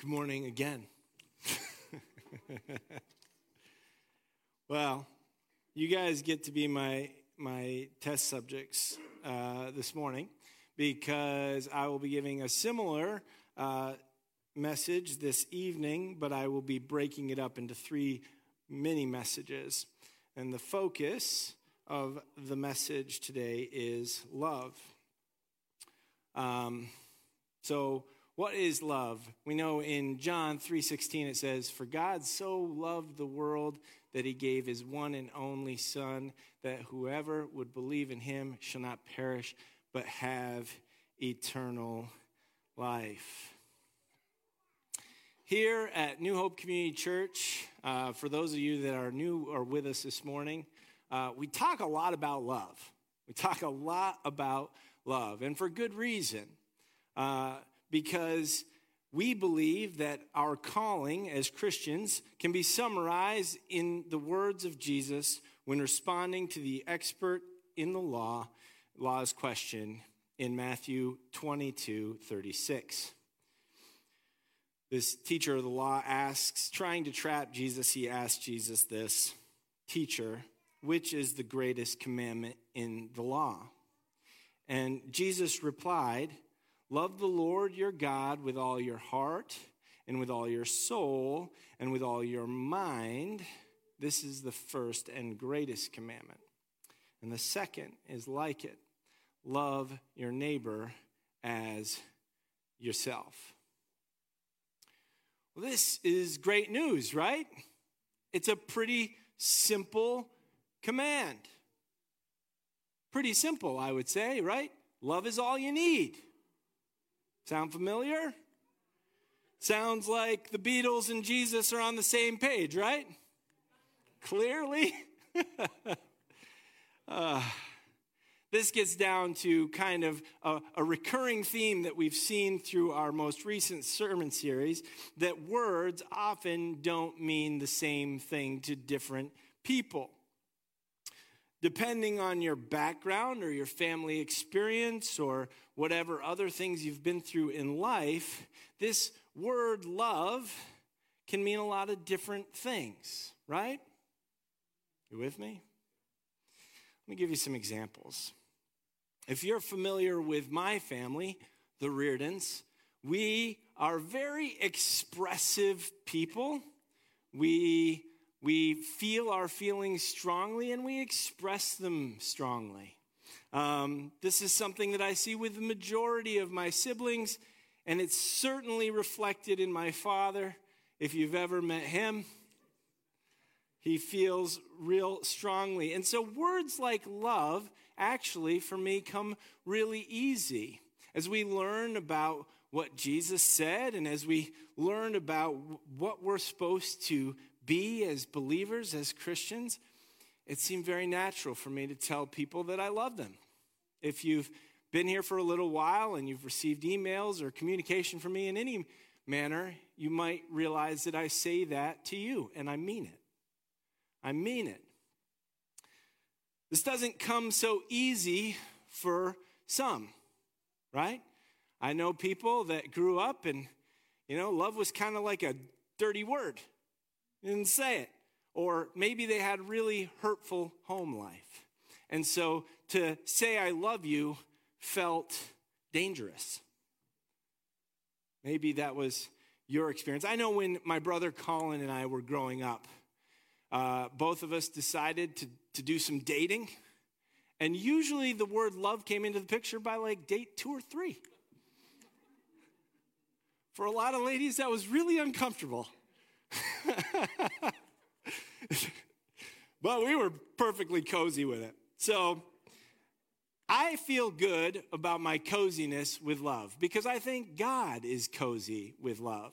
Good morning again. well, you guys get to be my my test subjects uh, this morning because I will be giving a similar uh, message this evening, but I will be breaking it up into three mini messages. And the focus of the message today is love. Um, so what is love? We know in John 3:16 it says, "For God so loved the world that he gave his one and only son that whoever would believe in him shall not perish but have eternal life." Here at New Hope Community Church, uh, for those of you that are new or with us this morning, uh, we talk a lot about love. We talk a lot about love, and for good reason. Uh, because we believe that our calling as Christians can be summarized in the words of Jesus when responding to the expert in the law, law's question in Matthew 22 36. This teacher of the law asks, trying to trap Jesus, he asks Jesus this Teacher, which is the greatest commandment in the law? And Jesus replied, Love the Lord your God with all your heart and with all your soul and with all your mind. This is the first and greatest commandment. And the second is like it love your neighbor as yourself. Well, this is great news, right? It's a pretty simple command. Pretty simple, I would say, right? Love is all you need. Sound familiar? Sounds like the Beatles and Jesus are on the same page, right? Clearly. uh, this gets down to kind of a, a, recurring theme that we've seen through our most recent sermon series that words often don't mean the same thing to different people. Depending on your background or your family experience or whatever other things you've been through in life, this word love can mean a lot of different things, right? You with me? Let me give you some examples. If you're familiar with my family, the Reardons, we are very expressive people. We, we feel our feelings strongly and we express them strongly. Um, this is something that I see with the majority of my siblings, and it's certainly reflected in my father. If you've ever met him, he feels real strongly. And so, words like love actually, for me, come really easy. As we learn about what Jesus said, and as we learn about what we're supposed to be as believers, as Christians, it seemed very natural for me to tell people that I love them. If you've been here for a little while and you've received emails or communication from me in any manner, you might realize that I say that to you, and I mean it. I mean it. This doesn't come so easy for some, right? I know people that grew up and, you know, love was kind of like a dirty word. Didn't say it. Or maybe they had really hurtful home life. And so to say I love you felt dangerous. Maybe that was your experience. I know when my brother Colin and I were growing up, uh, both of us decided to, to do some dating. And usually the word love came into the picture by like date two or three. For a lot of ladies, that was really uncomfortable. But we were perfectly cozy with it. So I feel good about my coziness with love because I think God is cozy with love.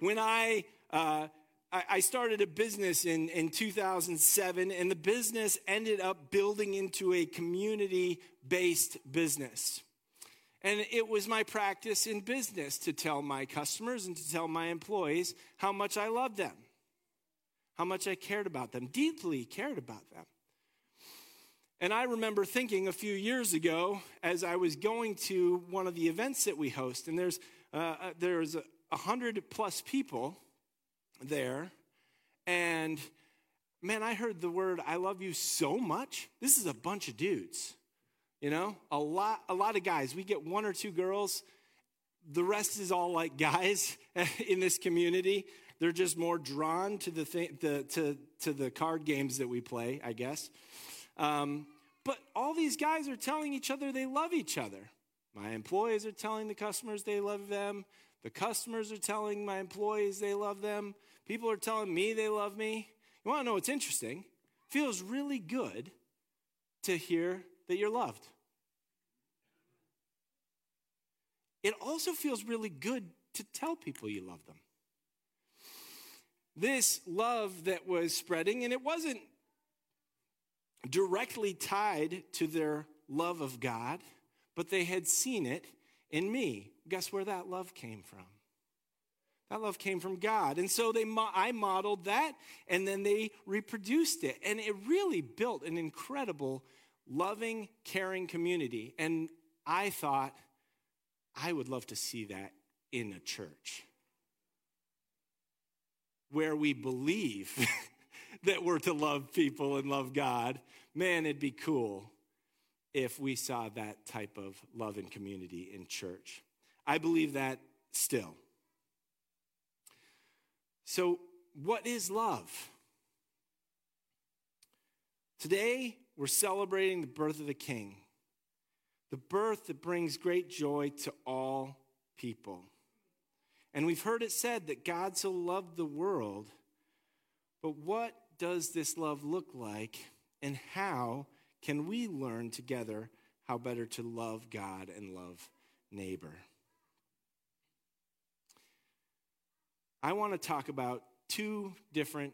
When I, uh, I started a business in, in 2007, and the business ended up building into a community based business. And it was my practice in business to tell my customers and to tell my employees how much I loved them how much I cared about them, deeply cared about them. And I remember thinking a few years ago as I was going to one of the events that we host, and there's, uh, uh there's a, 100 plus people there. And man, I heard the word I love you so much. This is a bunch of dudes. You know, a lot a lot of guys. We get one or two girls. The rest is all like guys in this community. They're just more drawn to the, thing, the to to the card games that we play, I guess. Um, but all these guys are telling each other they love each other. My employees are telling the customers they love them. The customers are telling my employees they love them. People are telling me they love me. You want to know what's interesting? Feels really good to hear that you're loved. It also feels really good to tell people you love them. This love that was spreading, and it wasn't directly tied to their love of God, but they had seen it in me. Guess where that love came from? That love came from God. And so they I modeled that and then they reproduced it. And it really built an incredible loving, caring community. And I thought I would love to see that in a church where we believe that we're to love people and love God, man, it'd be cool if we saw that type of love and community in church. I believe that still. So, what is love? Today, we're celebrating the birth of the King, the birth that brings great joy to all people. And we've heard it said that God so loved the world, but what does this love look like, and how can we learn together how better to love God and love neighbor? I want to talk about two different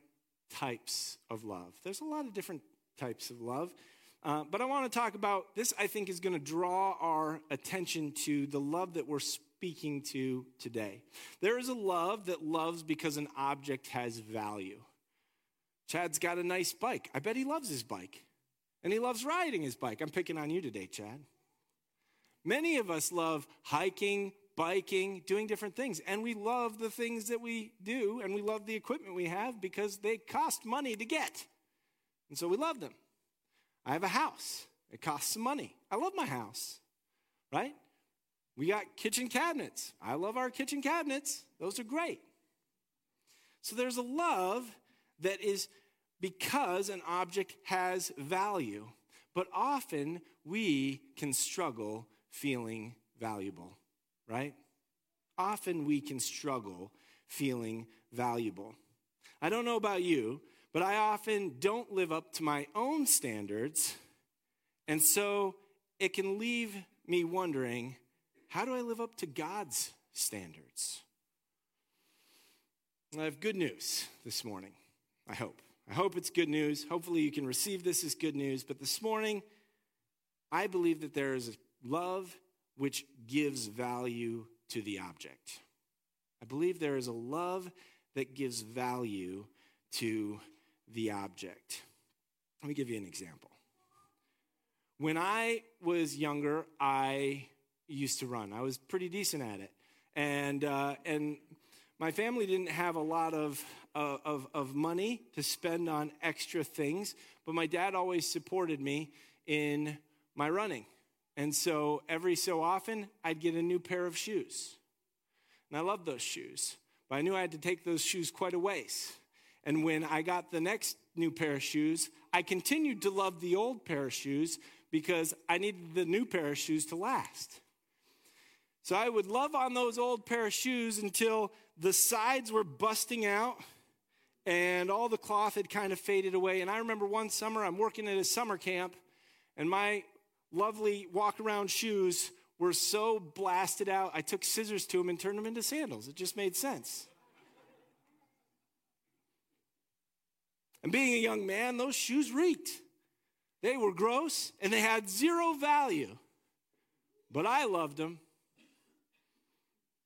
types of love. There's a lot of different types of love, uh, but I want to talk about this, I think, is going to draw our attention to the love that we're speaking to today. There is a love that loves because an object has value. Chad's got a nice bike. I bet he loves his bike. And he loves riding his bike. I'm picking on you today, Chad. Many of us love hiking, biking, doing different things. And we love the things that we do, and we love the equipment we have because they cost money to get. And so we love them. I have a house, it costs some money. I love my house, right? We got kitchen cabinets. I love our kitchen cabinets, those are great. So there's a love that is because an object has value, but often we can struggle feeling valuable, right? Often we can struggle feeling valuable. I don't know about you, but I often don't live up to my own standards, and so it can leave me wondering how do I live up to God's standards? I have good news this morning, I hope. I hope it's good news. Hopefully, you can receive this as good news. But this morning, I believe that there is a love which gives value to the object. I believe there is a love that gives value to the object. Let me give you an example. When I was younger, I used to run. I was pretty decent at it. And, uh, and my family didn't have a lot of, uh, of, of money to spend on extra things, but my dad always supported me in my running. And so every so often, I'd get a new pair of shoes. And I loved those shoes, but I knew I had to take those shoes quite a ways. And when I got the next new pair of shoes, I continued to love the old pair of shoes because I needed the new pair of shoes to last. So I would love on those old pair of shoes until the sides were busting out and all the cloth had kind of faded away. And I remember one summer, I'm working at a summer camp, and my lovely walk around shoes were so blasted out, I took scissors to them and turned them into sandals. It just made sense. And being a young man, those shoes reeked. They were gross and they had zero value. But I loved them.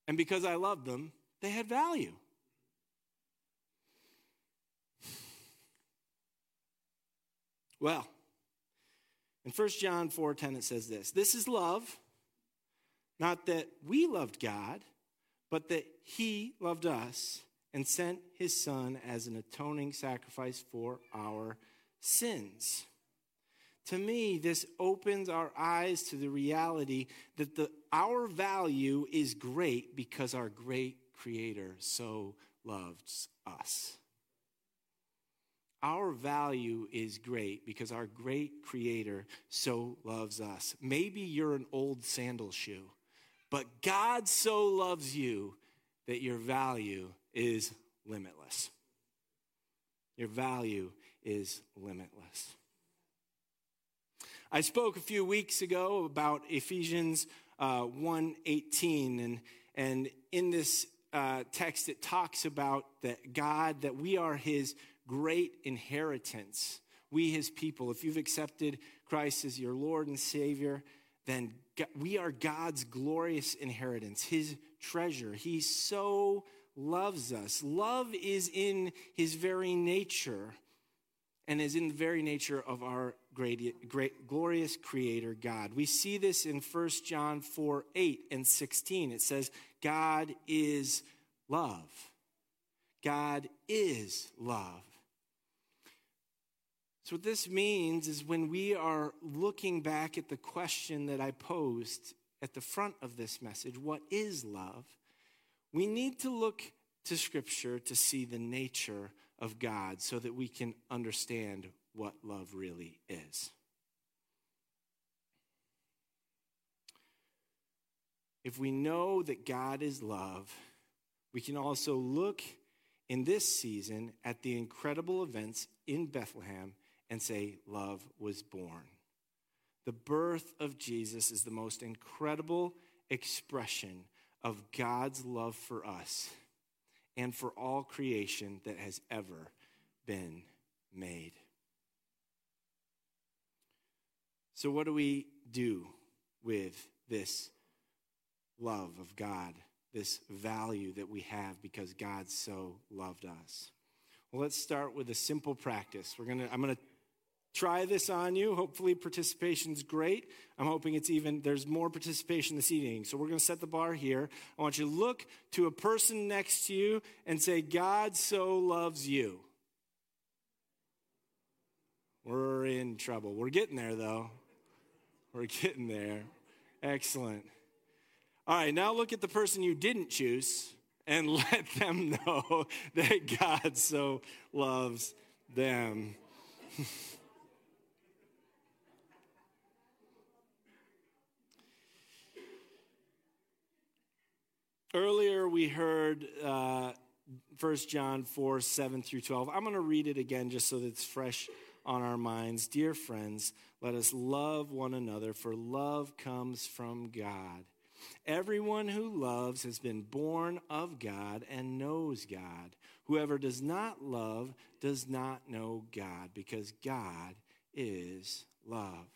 And because I loved them, they had value. Well, in 1 John 4:10 it says this. This is love, not that we loved God, but that he loved us and sent his son as an atoning sacrifice for our sins. To me, this opens our eyes to the reality that the, our value is great because our great Creator so loves us. Our value is great because our great Creator so loves us. Maybe you're an old sandal shoe, but God so loves you that your value is limitless. Your value is limitless. I spoke a few weeks ago about Ephesians uh, 1:18, and and in this uh, text it talks about that God that we are His great inheritance. We His people. If you've accepted Christ as your Lord and Savior, then we are God's glorious inheritance, His treasure. He so loves us. Love is in His very nature and is in the very nature of our great, great, glorious creator God. We see this in 1 John 4 8 and 16. It says, God is love. God is love. So, what this means is when we are looking back at the question that I posed at the front of this message, what is love? We need to look to Scripture to see the nature of God so that we can understand what love really is. If we know that God is love, we can also look in this season at the incredible events in Bethlehem and say, Love was born. The birth of Jesus is the most incredible expression of God's love for us and for all creation that has ever been made. So, what do we do with this love of God, this value that we have because God so loved us? Well, let's start with a simple practice. We're gonna, I'm going to try this on you. Hopefully, participation's great. I'm hoping it's even, there's more participation this evening. So, we're going to set the bar here. I want you to look to a person next to you and say, God so loves you. We're in trouble. We're getting there, though. We're getting there. Excellent. All right, now look at the person you didn't choose and let them know that God so loves them. Earlier, we heard uh, 1 John 4 7 through 12. I'm going to read it again just so that it's fresh on our minds. Dear friends, let us love one another, for love comes from God. Everyone who loves has been born of God and knows God. Whoever does not love does not know God, because God is love.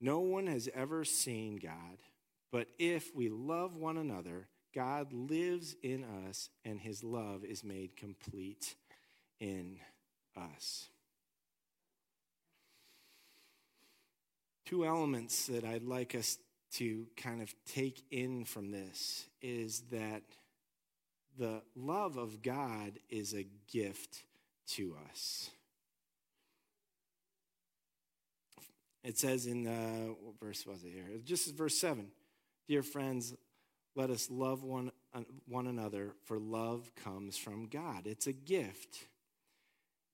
No one has ever seen God, but if we love one another, God lives in us and his love is made complete in us. Two elements that I'd like us to kind of take in from this is that the love of God is a gift to us. It says in, uh, what verse was it here? Just verse 7. Dear friends, let us love one, uh, one another, for love comes from God. It's a gift.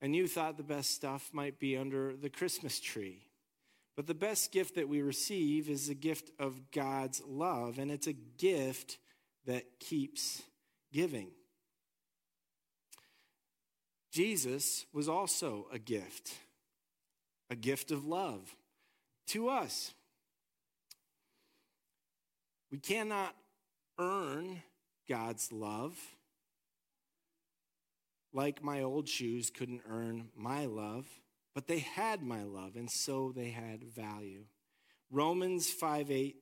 And you thought the best stuff might be under the Christmas tree. But the best gift that we receive is the gift of God's love, and it's a gift that keeps giving. Jesus was also a gift, a gift of love to us. We cannot earn God's love. like my old shoes, couldn't earn my love, but they had my love, and so they had value. Romans 5 8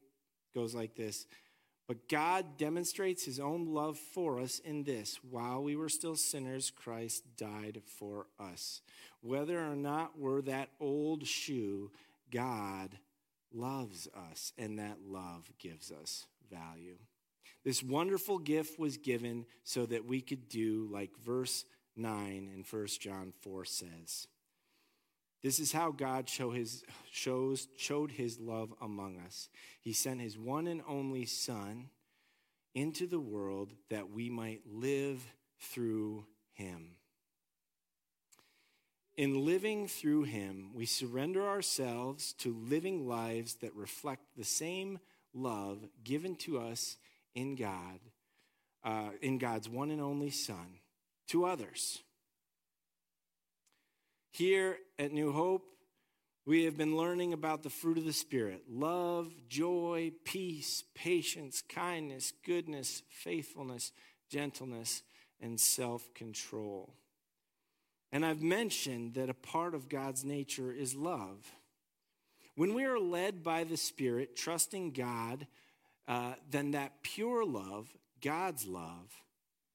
goes like this But God demonstrates his own love for us in this while we were still sinners, Christ died for us. Whether or not we're that old shoe, God loves us, and that love gives us value. This wonderful gift was given so that we could do like verse 9 in 1 John 4 says. This is how God show his, shows, showed his love among us. He sent his one and only Son into the world that we might live through him. In living through him, we surrender ourselves to living lives that reflect the same love given to us in God, uh, in God's one and only Son, to others. Here at New Hope, we have been learning about the fruit of the Spirit love, joy, peace, patience, kindness, goodness, faithfulness, gentleness, and self control. And I've mentioned that a part of God's nature is love. When we are led by the Spirit, trusting God, uh, then that pure love, God's love,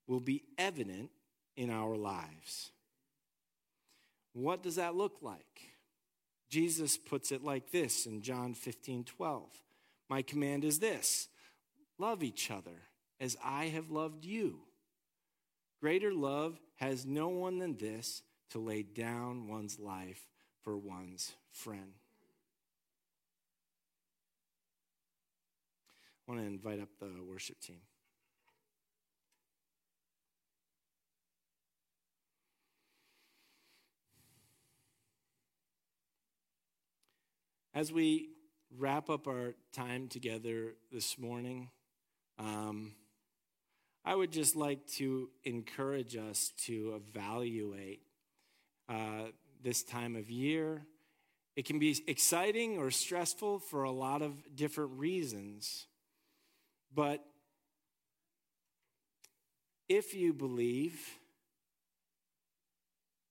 will be evident in our lives. What does that look like? Jesus puts it like this in John 15 12. My command is this love each other as I have loved you. Greater love has no one than this to lay down one's life for one's friend. I want to invite up the worship team. As we wrap up our time together this morning, um, I would just like to encourage us to evaluate uh, this time of year. It can be exciting or stressful for a lot of different reasons. But if you believe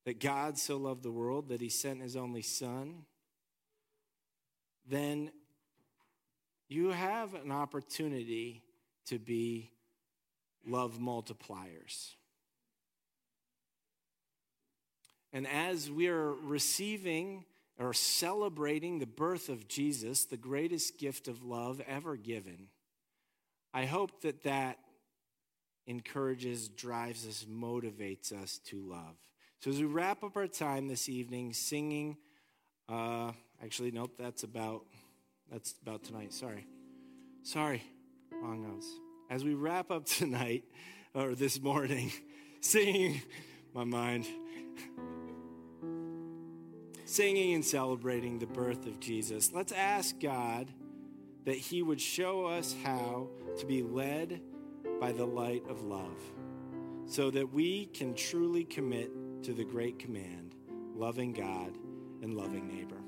that God so loved the world that he sent his only Son, then you have an opportunity to be love multipliers. And as we are receiving or celebrating the birth of Jesus, the greatest gift of love ever given, I hope that that encourages, drives us, motivates us to love. So as we wrap up our time this evening singing, uh, actually, nope, that's about that's about tonight. Sorry, sorry, wrong notes. As we wrap up tonight or this morning, singing, my mind singing and celebrating the birth of Jesus, let's ask God that He would show us how to be led by the light of love so that we can truly commit to the great command loving God and loving neighbor.